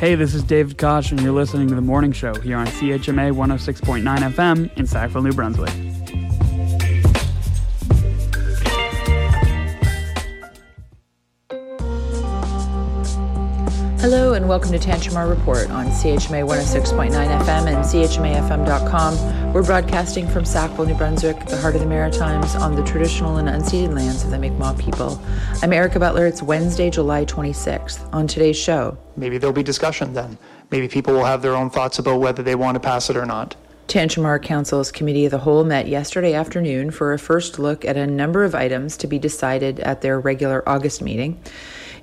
Hey, this is David Koch, and you're listening to The Morning Show here on CHMA 106.9 FM in Sackville, New Brunswick. Welcome to Tantramar Report on CHMA 106.9 FM and CHMAFM.com. We're broadcasting from Sackville, New Brunswick, the heart of the Maritimes, on the traditional and unceded lands of the Mi'kmaq people. I'm Erica Butler. It's Wednesday, July 26th. On today's show, maybe there'll be discussion then. Maybe people will have their own thoughts about whether they want to pass it or not. Tantramar Council's Committee of the Whole met yesterday afternoon for a first look at a number of items to be decided at their regular August meeting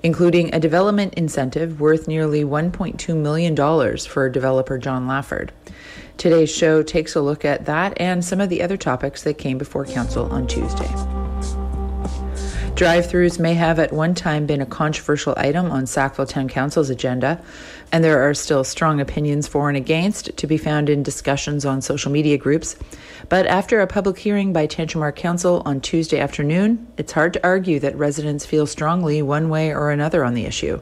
including a development incentive worth nearly $1.2 million for developer John Lafford. Today's show takes a look at that and some of the other topics that came before Council on Tuesday. Drive throughs may have at one time been a controversial item on Sackville Town Council's agenda, and there are still strong opinions for and against to be found in discussions on social media groups. But after a public hearing by Tantramar Council on Tuesday afternoon, it's hard to argue that residents feel strongly one way or another on the issue.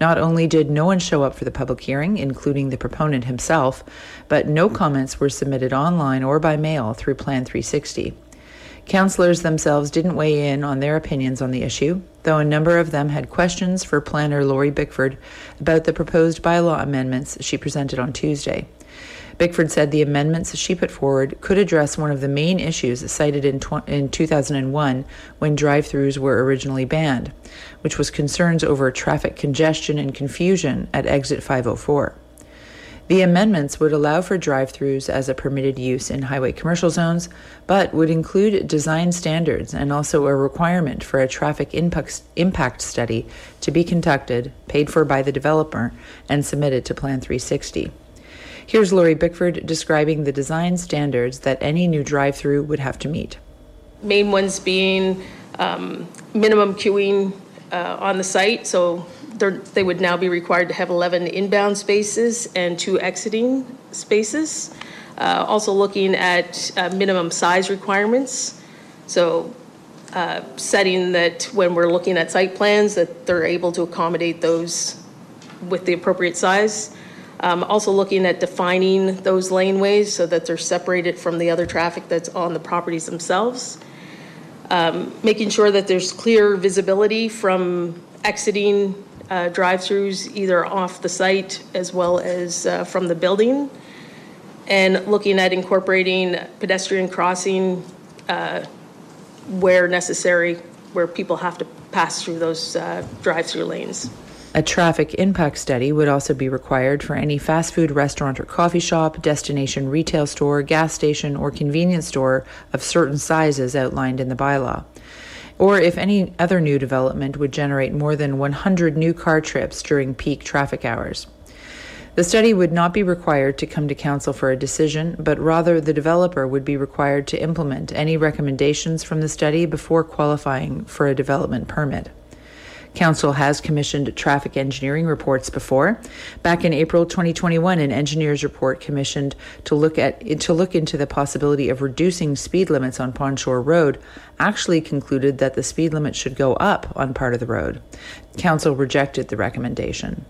Not only did no one show up for the public hearing, including the proponent himself, but no comments were submitted online or by mail through Plan 360. Councillors themselves didn't weigh in on their opinions on the issue, though a number of them had questions for planner Laurie Bickford about the proposed bylaw amendments she presented on Tuesday. Bickford said the amendments she put forward could address one of the main issues cited in, tw- in 2001 when drive throughs were originally banned, which was concerns over traffic congestion and confusion at exit 504. The amendments would allow for drive throughs as a permitted use in highway commercial zones, but would include design standards and also a requirement for a traffic impact study to be conducted, paid for by the developer, and submitted to Plan 360. Here's Laurie Bickford describing the design standards that any new drive through would have to meet. Main ones being um, minimum queuing uh, on the site, so they would now be required to have 11 inbound spaces and two exiting spaces. Uh, also looking at uh, minimum size requirements. So uh, setting that when we're looking at site plans that they're able to accommodate those with the appropriate size. Um, also looking at defining those laneways so that they're separated from the other traffic that's on the properties themselves. Um, making sure that there's clear visibility from exiting uh, drive-throughs either off the site as well as uh, from the building, and looking at incorporating pedestrian crossing uh, where necessary, where people have to pass through those uh, drive-through lanes. A traffic impact study would also be required for any fast food restaurant or coffee shop, destination retail store, gas station, or convenience store of certain sizes outlined in the bylaw or if any other new development would generate more than 100 new car trips during peak traffic hours. The study would not be required to come to council for a decision, but rather the developer would be required to implement any recommendations from the study before qualifying for a development permit. Council has commissioned traffic engineering reports before. Back in April 2021, an engineer's report commissioned to look at to look into the possibility of reducing speed limits on Pond Shore Road actually concluded that the speed limit should go up on part of the road. Council rejected the recommendation.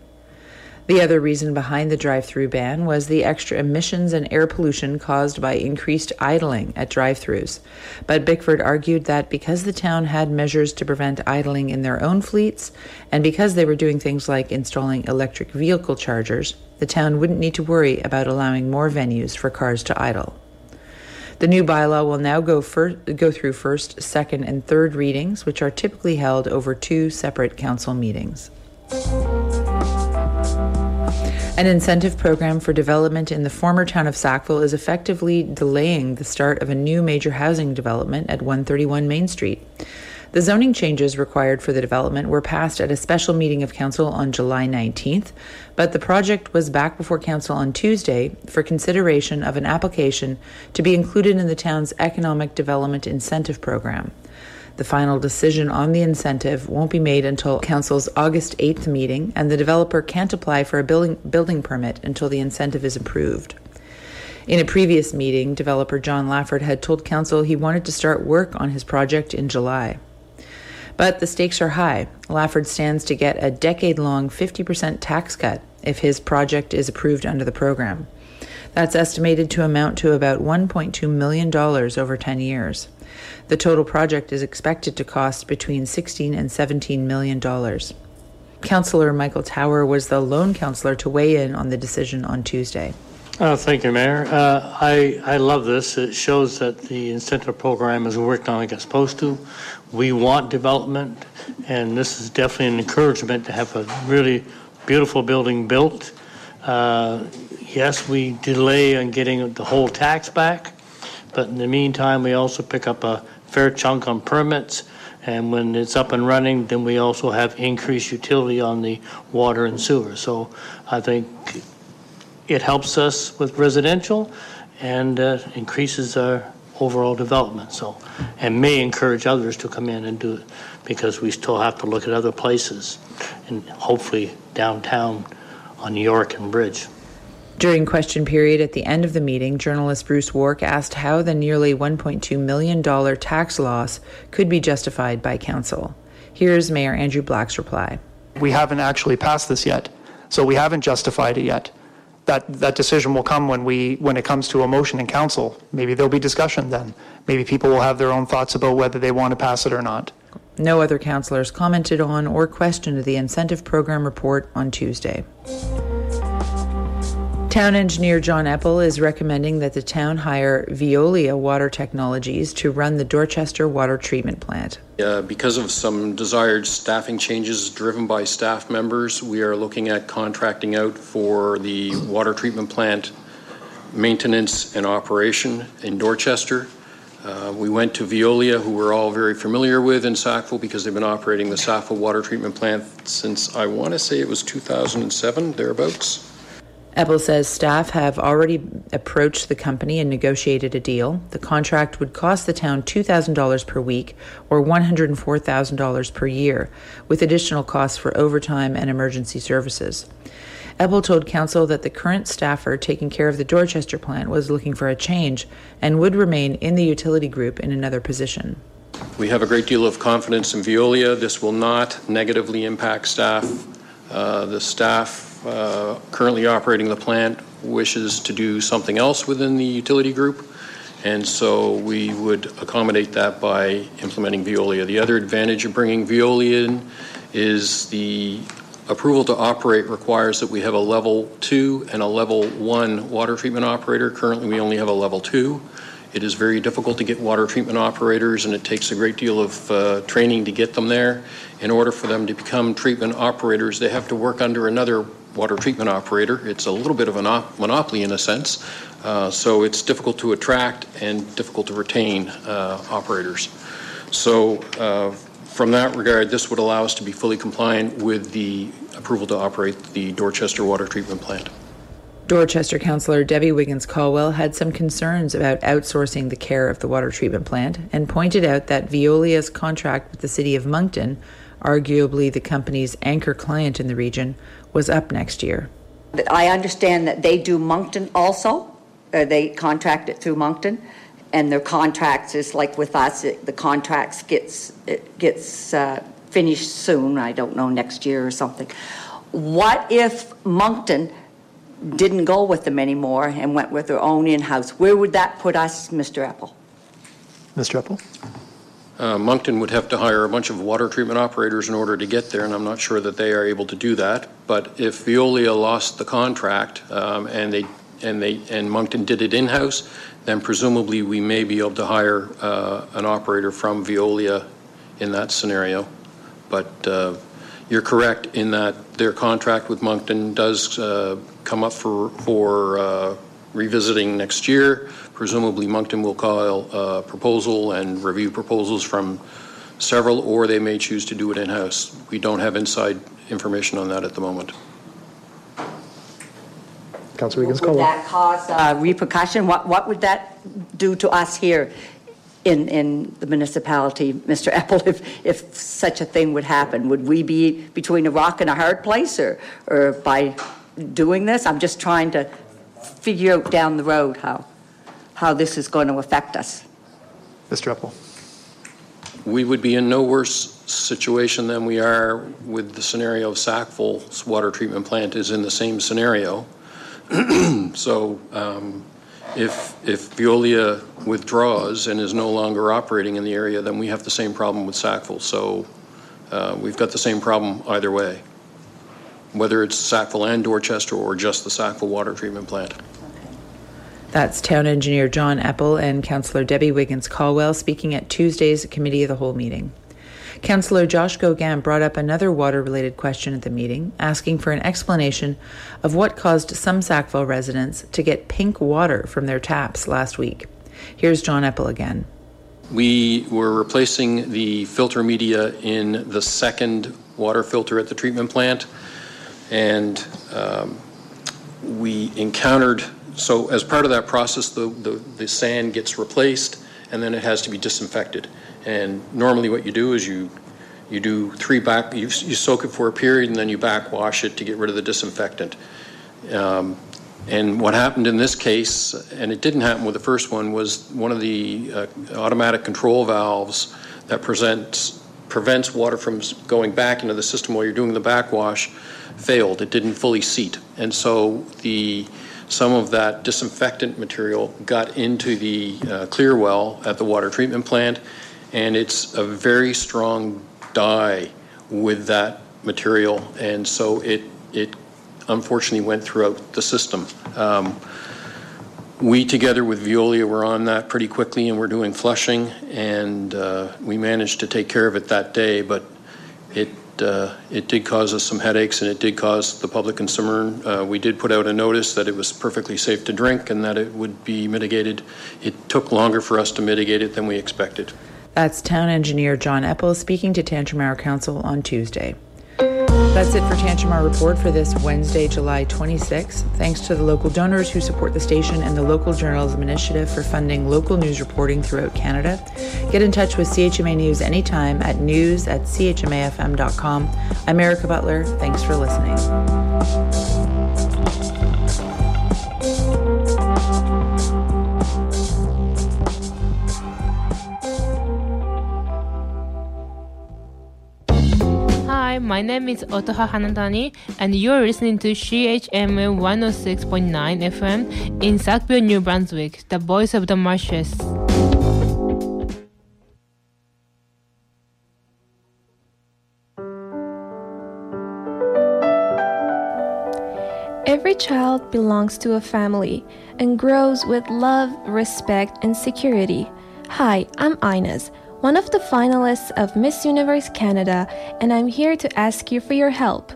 The other reason behind the drive through ban was the extra emissions and air pollution caused by increased idling at drive throughs. But Bickford argued that because the town had measures to prevent idling in their own fleets, and because they were doing things like installing electric vehicle chargers, the town wouldn't need to worry about allowing more venues for cars to idle. The new bylaw will now go, go through first, second, and third readings, which are typically held over two separate council meetings. An incentive program for development in the former town of Sackville is effectively delaying the start of a new major housing development at 131 Main Street. The zoning changes required for the development were passed at a special meeting of council on July 19th, but the project was back before council on Tuesday for consideration of an application to be included in the town's economic development incentive program. The final decision on the incentive won't be made until Council's August 8th meeting, and the developer can't apply for a building, building permit until the incentive is approved. In a previous meeting, developer John Lafford had told Council he wanted to start work on his project in July. But the stakes are high. Lafford stands to get a decade long 50% tax cut if his project is approved under the program. That's estimated to amount to about $1.2 million over 10 years. The total project is expected to cost between 16 and 17 million dollars. Councillor Michael Tower was the lone councillor to weigh in on the decision on Tuesday. Uh, Thank you, Mayor. Uh, I, I love this. It shows that the incentive program is working on like it's supposed to. We want development, and this is definitely an encouragement to have a really beautiful building built. Uh, Yes, we delay on getting the whole tax back, but in the meantime, we also pick up a fair chunk on permits. And when it's up and running, then we also have increased utility on the water and sewer. So I think it helps us with residential and uh, increases our overall development, so, and may encourage others to come in and do it, because we still have to look at other places, and hopefully downtown on York and Bridge. During question period at the end of the meeting, journalist Bruce Wark asked how the nearly $1.2 million tax loss could be justified by council. Here's Mayor Andrew Black's reply. We haven't actually passed this yet, so we haven't justified it yet. That, that decision will come when we, when it comes to a motion in council. Maybe there'll be discussion then. Maybe people will have their own thoughts about whether they want to pass it or not. No other councillors commented on or questioned the incentive program report on Tuesday. Town engineer John Eppel is recommending that the town hire Veolia Water Technologies to run the Dorchester Water Treatment Plant. Uh, Because of some desired staffing changes driven by staff members, we are looking at contracting out for the water treatment plant maintenance and operation in Dorchester. Uh, We went to Veolia, who we're all very familiar with in Sackville because they've been operating the Sackville Water Treatment Plant since, I want to say it was 2007, thereabouts. Eppel says staff have already approached the company and negotiated a deal. The contract would cost the town $2,000 per week or $104,000 per year, with additional costs for overtime and emergency services. Eppel told council that the current staffer taking care of the Dorchester plant was looking for a change and would remain in the utility group in another position. We have a great deal of confidence in Veolia. This will not negatively impact staff. Uh, The staff uh, currently operating the plant wishes to do something else within the utility group, and so we would accommodate that by implementing Veolia. The other advantage of bringing Veolia in is the approval to operate requires that we have a level two and a level one water treatment operator. Currently, we only have a level two. It is very difficult to get water treatment operators, and it takes a great deal of uh, training to get them there. In order for them to become treatment operators, they have to work under another water treatment operator. It's a little bit of a monopoly in a sense, uh, so it's difficult to attract and difficult to retain uh, operators. So, uh, from that regard, this would allow us to be fully compliant with the approval to operate the Dorchester Water Treatment Plant. Dorchester Councillor Debbie Wiggins Caldwell had some concerns about outsourcing the care of the water treatment plant and pointed out that Veolia's contract with the City of Moncton, arguably the company's anchor client in the region, was up next year. I understand that they do Moncton also. Uh, they contract it through Moncton, and their contracts is like with us. It, the contracts gets it gets uh, finished soon. I don't know next year or something. What if Moncton didn't go with them anymore and went with their own in-house? Where would that put us, Mr. Eppel? Mr. Eppel? Uh, Moncton would have to hire a bunch of water treatment operators in order to get there, and I'm not sure that they are able to do that. But if Veolia lost the contract um, and they and they and Moncton did it in-house, then presumably we may be able to hire uh, an operator from Veolia in that scenario. But uh, you're correct in that their contract with Moncton does uh, come up for for uh, revisiting next year. Presumably, Moncton will call a proposal and review proposals from several, or they may choose to do it in-house. We don't have inside information on that at the moment. Councilor Wiggins Would that cause uh, repercussion? What, what would that do to us here in, in the municipality, Mr. Eppel, if, if such a thing would happen? Would we be between a rock and a hard place or, or by doing this? I'm just trying to figure out down the road how, how this is going to affect us. Mr. Eppel? we would be in no worse situation than we are with the scenario of Sackville's water treatment plant is in the same scenario. So um, if, if Veolia withdraws and is no longer operating in the area, then we have the same problem with Sackville. So uh, we've got the same problem either way, whether it's Sackville and Dorchester or just the Sackville water treatment plant. That's Town Engineer John Eppel and Councillor Debbie Wiggins Caldwell speaking at Tuesday's Committee of the Whole meeting. Councillor Josh Goguen brought up another water related question at the meeting, asking for an explanation of what caused some Sackville residents to get pink water from their taps last week. Here's John Eppel again. We were replacing the filter media in the second water filter at the treatment plant, and um, we encountered, so as part of that process, the, the, the sand gets replaced, and then it has to be disinfected. And normally what you do is you, you do three back, you, you soak it for a period, and then you backwash it to get rid of the disinfectant. Um, and what happened in this case, and it didn't happen with the first one, was one of the uh, automatic control valves that presents, prevents water from going back into the system while you're doing the backwash failed. It didn't fully seat. And so the, some of that disinfectant material got into the uh, clear well at the water treatment plant, and it's a very strong dye with that material, and so it, it unfortunately went throughout the system. Um, We, together with Veolia, were on that pretty quickly, and we're doing flushing, and uh, we managed to take care of it that day, but it, uh, it did cause us some headaches, and it did cause the public concern. Uh, We did put out a notice that it was perfectly safe to drink and that it would be mitigated. It took longer for us to mitigate it than we expected. That's Town Engineer John Eppel speaking to Tantramar Council on Tuesday. That's it for Tantramar Report for this Wednesday, July 26th. Thanks to the local donors who support the station and the Local Journalism Initiative for funding local news reporting throughout Canada. Get in touch with CHMA News anytime at news at chmafm.com. I'm Erica Butler. Thanks for listening. My name is Otoha Hanadani, and you're listening to CHMA 106.9 FM in Sackville, New Brunswick, the voice of the marshes. Every child belongs to a family and grows with love, respect, and security. Hi, I'm Inez, one of the finalists of Miss Universe Canada, and I'm here to ask you for your help.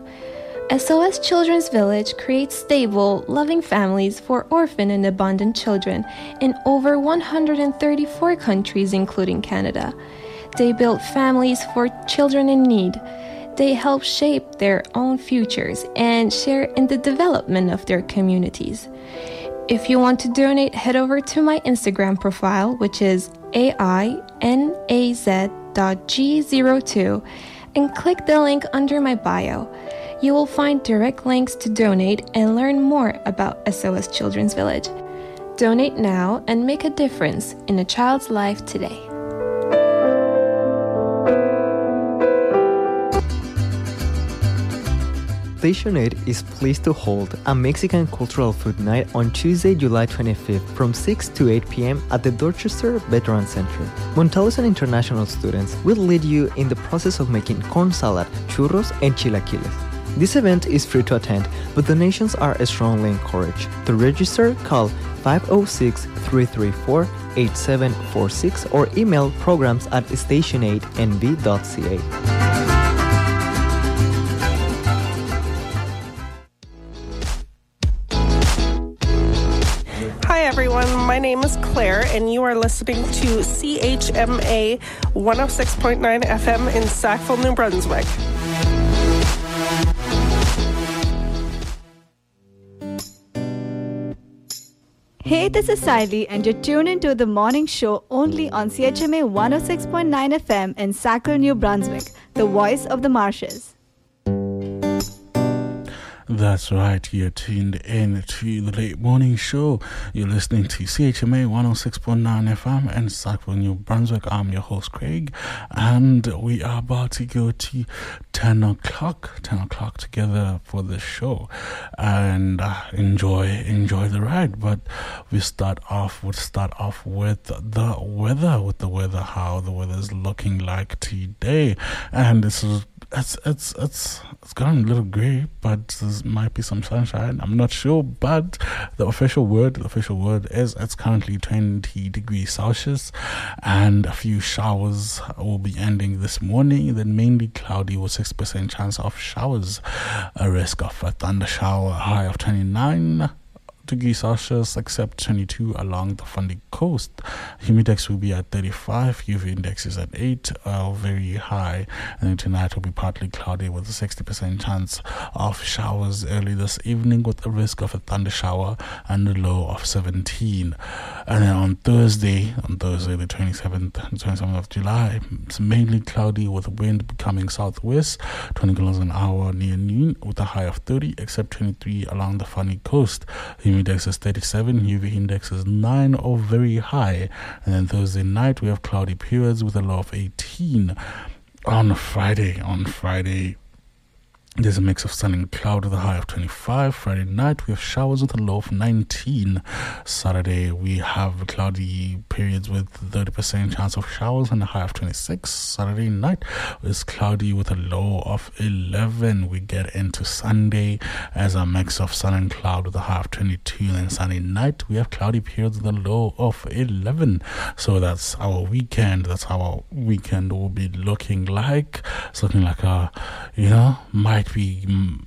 SOS Children's Village creates stable, loving families for orphan and abandoned children in over 134 countries, including Canada. They build families for children in need. They help shape their own futures and share in the development of their communities. If you want to donate, head over to my Instagram profile, which is ainaz.g02, and click the link under my bio. You will find direct links to donate and learn more about SOS Children's Village. Donate now and make a difference in a child's life today. Station 8 is pleased to hold a Mexican cultural food night on Tuesday, July 25th from 6 to 8 p.m. at the Dorchester Veteran Center. Montalos and international students will lead you in the process of making corn salad, churros, and chilaquiles. This event is free to attend, but donations are strongly encouraged. To register, call 506 334 8746 or email programs at station8nv.ca. and you are listening to CHMA 106.9 FM in Sackville, New Brunswick. Hey, this is Siley, and you're tuned into the morning show only on CHMA 106.9 FM in Sackville, New Brunswick, the voice of the marshes. That's right, you're tuned in to the late morning show. You're listening to CHMA 106.9 FM and Sackville, New Brunswick. I'm your host, Craig, and we are about to go to 10 o'clock, 10 o'clock together for the show and uh, enjoy, enjoy the ride. But we start off, we'll start off with the weather, with the weather, how the weather is looking like today. And this is it's it's it's it's gotten a little grey, but there might be some sunshine. I'm not sure, but the official word, the official word is it's currently 20 degrees Celsius, and a few showers will be ending this morning. Then mainly cloudy with six percent chance of showers, a risk of a thunder shower, high of 29 degrees Celsius, except 22 along the Fundy coast. Humidex will be at 35, UV index is at 8, uh, very high. And tonight will be partly cloudy with a 60% chance of showers early this evening with a risk of a thunder shower and a low of 17. And then on Thursday, on Thursday the 27th, 27th of July, it's mainly cloudy with wind becoming southwest, 20 kilometers an hour near noon with a high of 30, except 23 along the Fundy coast. Humidex index is 37, UV index is 9 or very high. And then Thursday night, we have cloudy periods with a low of 18. On Friday, on Friday, there's a mix of sun and cloud with a high of 25. Friday night, we have showers with a low of 19. Saturday, we have cloudy periods with 30% chance of showers and a high of 26. Saturday night is cloudy with a low of 11. We get into Sunday as a mix of sun and cloud with a high of 22. And Sunday night, we have cloudy periods with a low of 11. So that's our weekend. That's how our weekend will be looking like. It's looking like a, you know, my might be mm,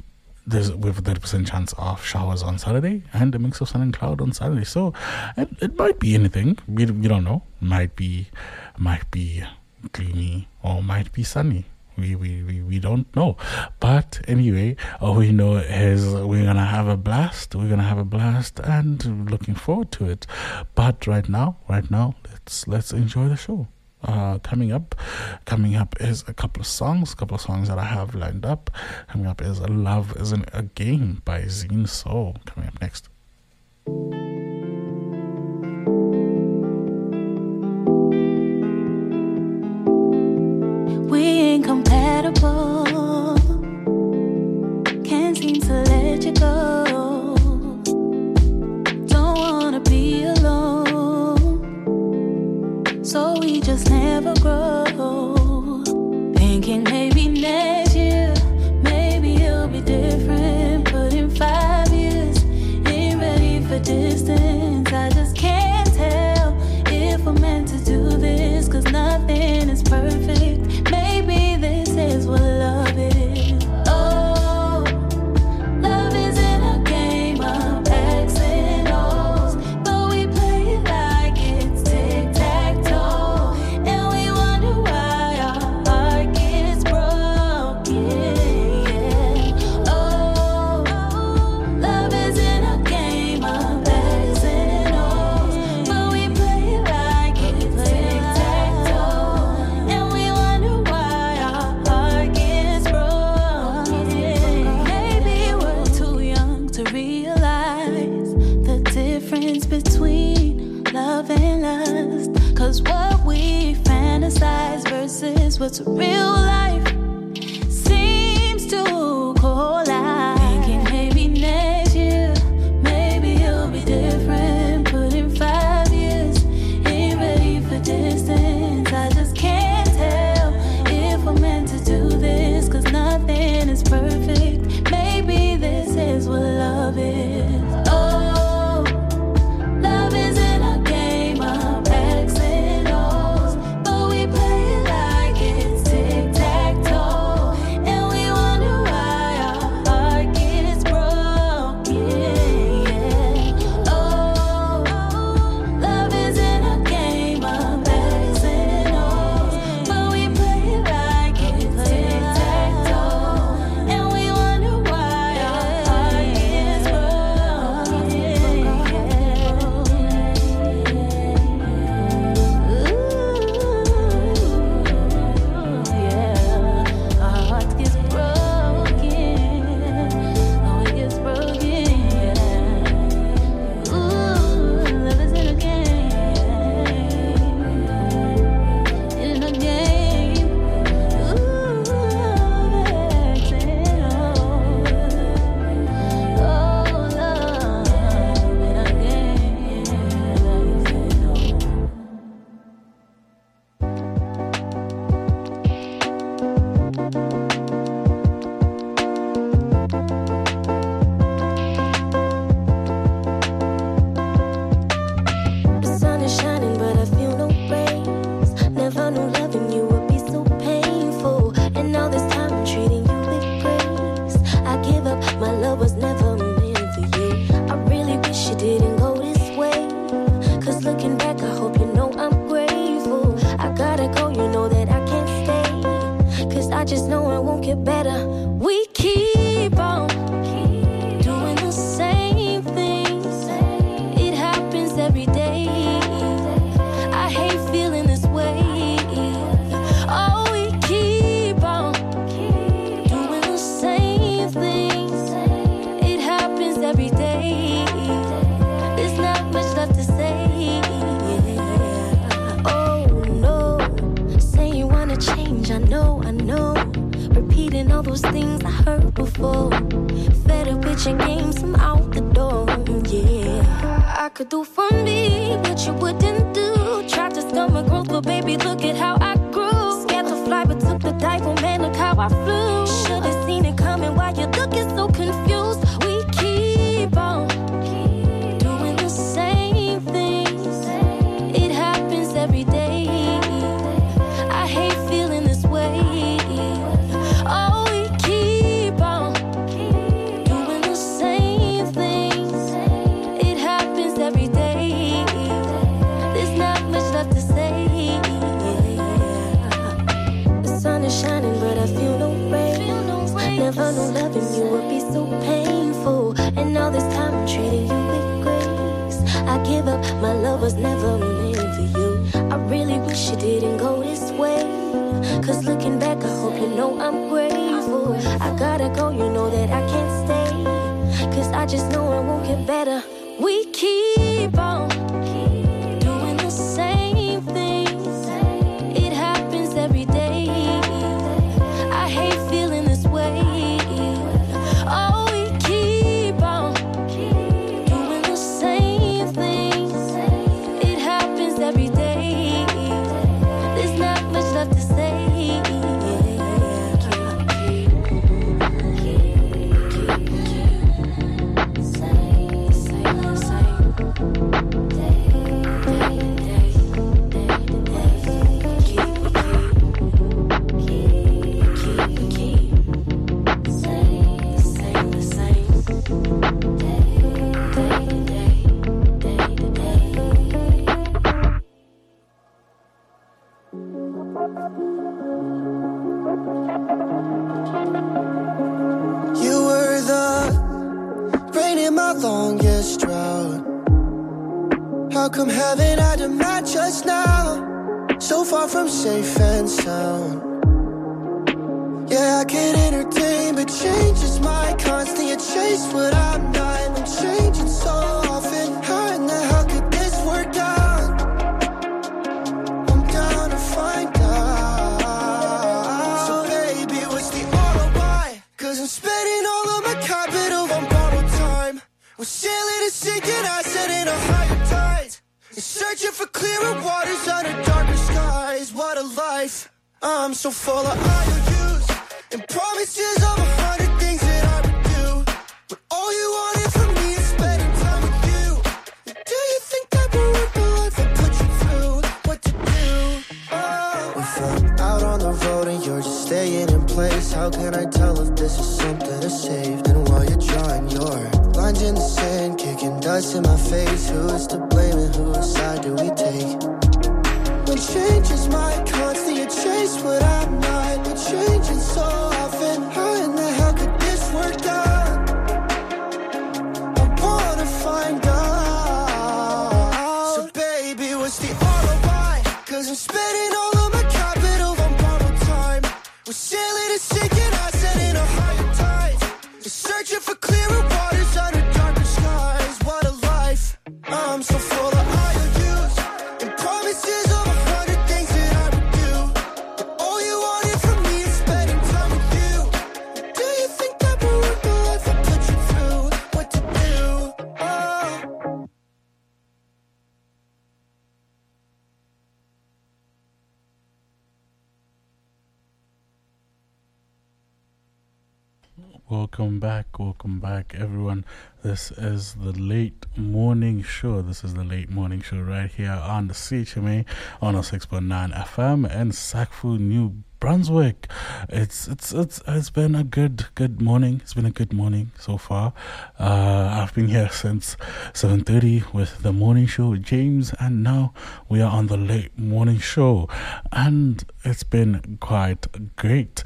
there's with a 30% chance of showers on Saturday and a mix of sun and cloud on Saturday. So it, it might be anything. We, we don't know. Might be might be gloomy or might be sunny. We, we, we, we don't know. But anyway, all we know is we're going to have a blast. We're going to have a blast and looking forward to it. But right now, right now, let's let's enjoy the show uh, coming up. Coming up is a couple of songs, a couple of songs that I have lined up. Coming up is Love Isn't a Game by Zine Soul. Coming up next. looking could do for safe and sound. Yeah, I can entertain, but change is my constant. You chase what I'm not. I'm changing so often. How in the hell could this work out? I'm down to find out. So baby, what's the ROI? Cause I'm spending all of my capital on borrowed time. We're sailing and sinking, said in a higher tide. And searching for clearer waters under skies. I'm so full of IOUs and promises of a hundred things that I would do. But all you wanted from me is spending time with you. And do you think that will work the life I put you through? What to do? Oh. If I'm out on the road and you're just staying in place, how can I tell if this is something to save? And while you're drawing your lines in the sand, kicking dust in my face, who is to blame and whose welcome back, everyone. This is the late morning show. This is the late morning show right here on the CHMA 106.9 FM in Sackville, New Brunswick. It's it's it's it's been a good good morning. It's been a good morning so far. Uh, I've been here since 7:30 with the morning show with James, and now we are on the late morning show, and it's been quite great.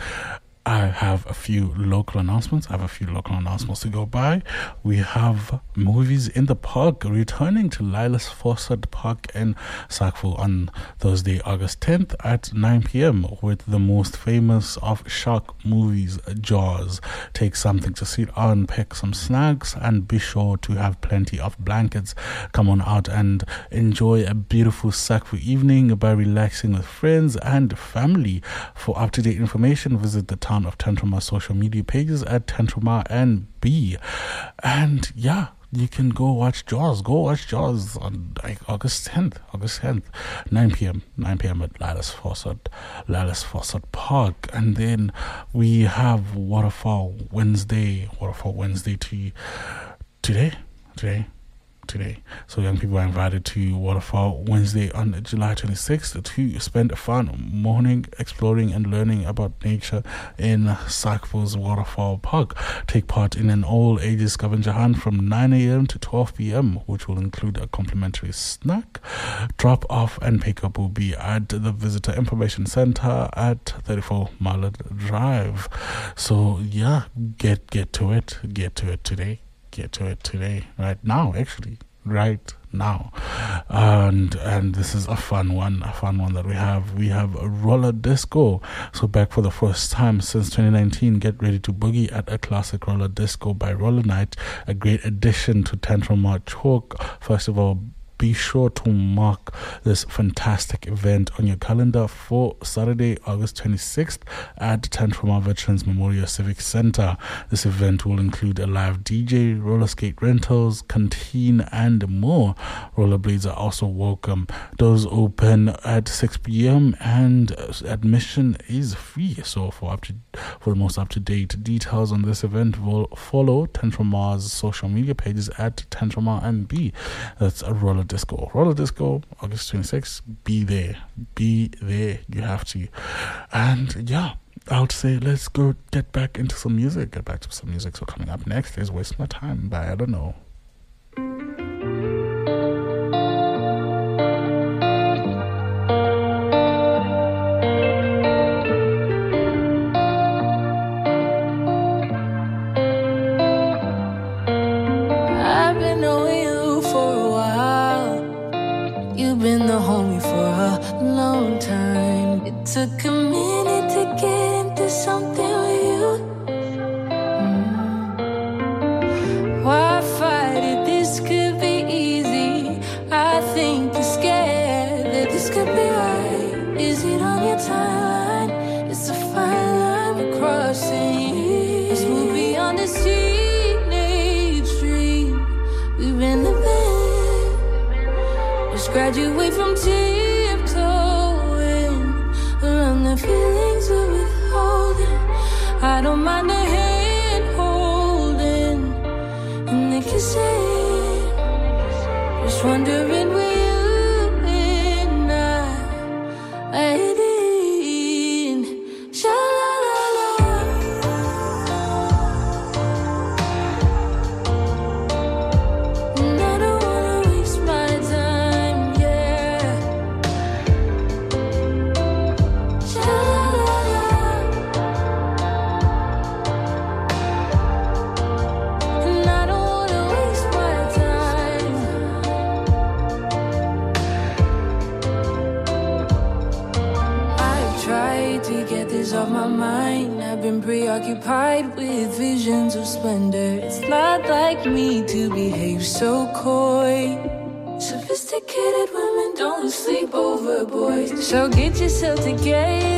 I have a few local announcements. I have a few local announcements to go by. We have movies in the park returning to Lillas Fawcett Park in Sackville on Thursday, August 10th at 9 p.m. with the most famous of shark movies, Jaws. Take something to sit on, pick some snacks, and be sure to have plenty of blankets. Come on out and enjoy a beautiful Sackville evening by relaxing with friends and family. For up to date information, visit the Town of Tantramar social media pages at Tantramar NB. And yeah, you can go watch Jaws. Go watch Jaws on like August 10th. August 10th, 9 p.m. 9 p.m. at Lattice Fawcett, Lattice Fawcett Park. And then we have Waterfall Wednesday. Waterfall Wednesday to today. Today today. So young people are invited to Waterfall Wednesday on July 26th to spend a fun morning exploring and learning about nature in Sackville's Waterfall Park. Take part in an all ages scavenger hunt from 9 a.m. to 12 p.m., which will include a complimentary snack. Drop off and pickup will be at the Visitor Information Center at 34 Mallard Drive. So yeah, get get to it. Get to it today get to it today, right now, actually, right now. And and this is a fun one, a fun one that we have. We have a roller disco. So back for the first time since 2019, get ready to boogie at a classic roller disco by Roller Night, a great addition to Tantrum March Hawk. First of all, be sure to mark this fantastic event on your calendar for Saturday, August 26th at Tantramar Veterans Memorial Civic Center. This event will include a live DJ, roller skate rentals, canteen, and more. Rollerblades are also welcome. Doors open at 6 p.m. and admission is free. So for up to for the most up to date details on this event, will follow Tantramar's social media pages at Tantramar NB. That's a roller disco. Roller disco, August 26th. Be there. Be there. You have to. And yeah. I would say let's go get back into some music. Get back to some music. So coming up next is Waste My Time by I don't know. Kissing. Just wondering where So get yourself together.